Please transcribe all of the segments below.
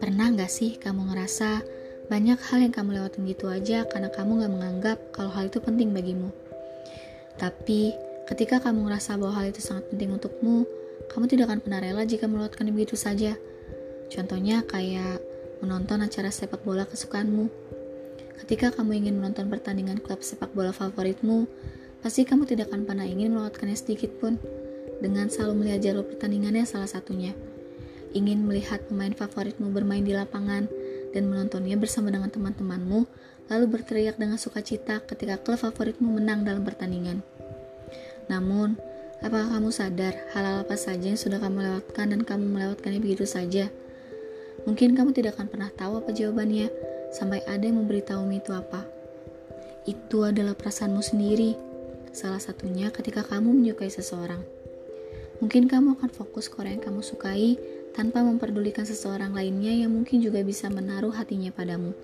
Pernah gak sih kamu ngerasa banyak hal yang kamu lewatin gitu aja karena kamu gak menganggap kalau hal itu penting bagimu? Tapi ketika kamu ngerasa bahwa hal itu sangat penting untukmu, kamu tidak akan pernah rela jika melewatkannya begitu saja. Contohnya kayak menonton acara sepak bola kesukaanmu. Ketika kamu ingin menonton pertandingan klub sepak bola favoritmu, pasti kamu tidak akan pernah ingin melewatkannya sedikit pun. Dengan selalu melihat jalur pertandingannya salah satunya ingin melihat pemain favoritmu bermain di lapangan dan menontonnya bersama dengan teman-temanmu, lalu berteriak dengan sukacita ketika klub favoritmu menang dalam pertandingan. Namun, apakah kamu sadar hal-hal apa saja yang sudah kamu lewatkan dan kamu melewatkannya begitu saja? Mungkin kamu tidak akan pernah tahu apa jawabannya sampai ada yang memberitahumu itu apa. Itu adalah perasaanmu sendiri. Salah satunya ketika kamu menyukai seseorang. Mungkin kamu akan fokus ke orang yang kamu sukai tanpa memperdulikan seseorang lainnya yang mungkin juga bisa menaruh hatinya padamu.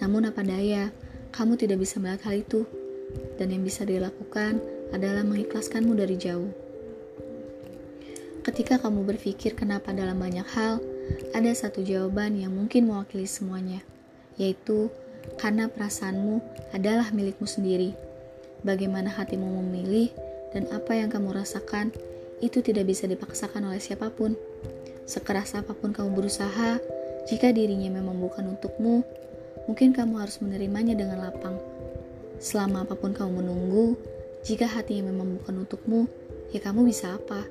Namun apa daya, kamu tidak bisa melihat hal itu, dan yang bisa dilakukan adalah mengikhlaskanmu dari jauh. Ketika kamu berpikir kenapa dalam banyak hal, ada satu jawaban yang mungkin mewakili semuanya, yaitu karena perasaanmu adalah milikmu sendiri. Bagaimana hatimu memilih dan apa yang kamu rasakan itu tidak bisa dipaksakan oleh siapa pun. Sekeras apa pun kamu berusaha, jika dirinya memang bukan untukmu, mungkin kamu harus menerimanya dengan lapang. Selama apa pun kamu menunggu, jika hatinya memang bukan untukmu, ya kamu bisa apa?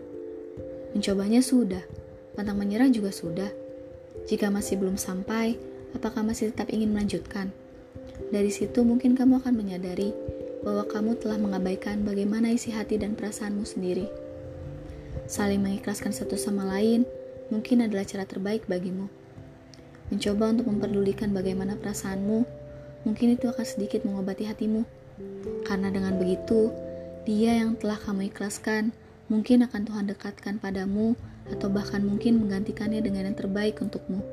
Mencobanya sudah, pantang menyerah juga sudah. Jika masih belum sampai, apakah masih tetap ingin melanjutkan? Dari situ mungkin kamu akan menyadari bahwa kamu telah mengabaikan bagaimana isi hati dan perasaanmu sendiri. Saling mengikhlaskan satu sama lain mungkin adalah cara terbaik bagimu. Mencoba untuk memperdulikan bagaimana perasaanmu, mungkin itu akan sedikit mengobati hatimu. Karena dengan begitu, dia yang telah kamu ikhlaskan mungkin akan Tuhan dekatkan padamu atau bahkan mungkin menggantikannya dengan yang terbaik untukmu.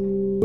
thank you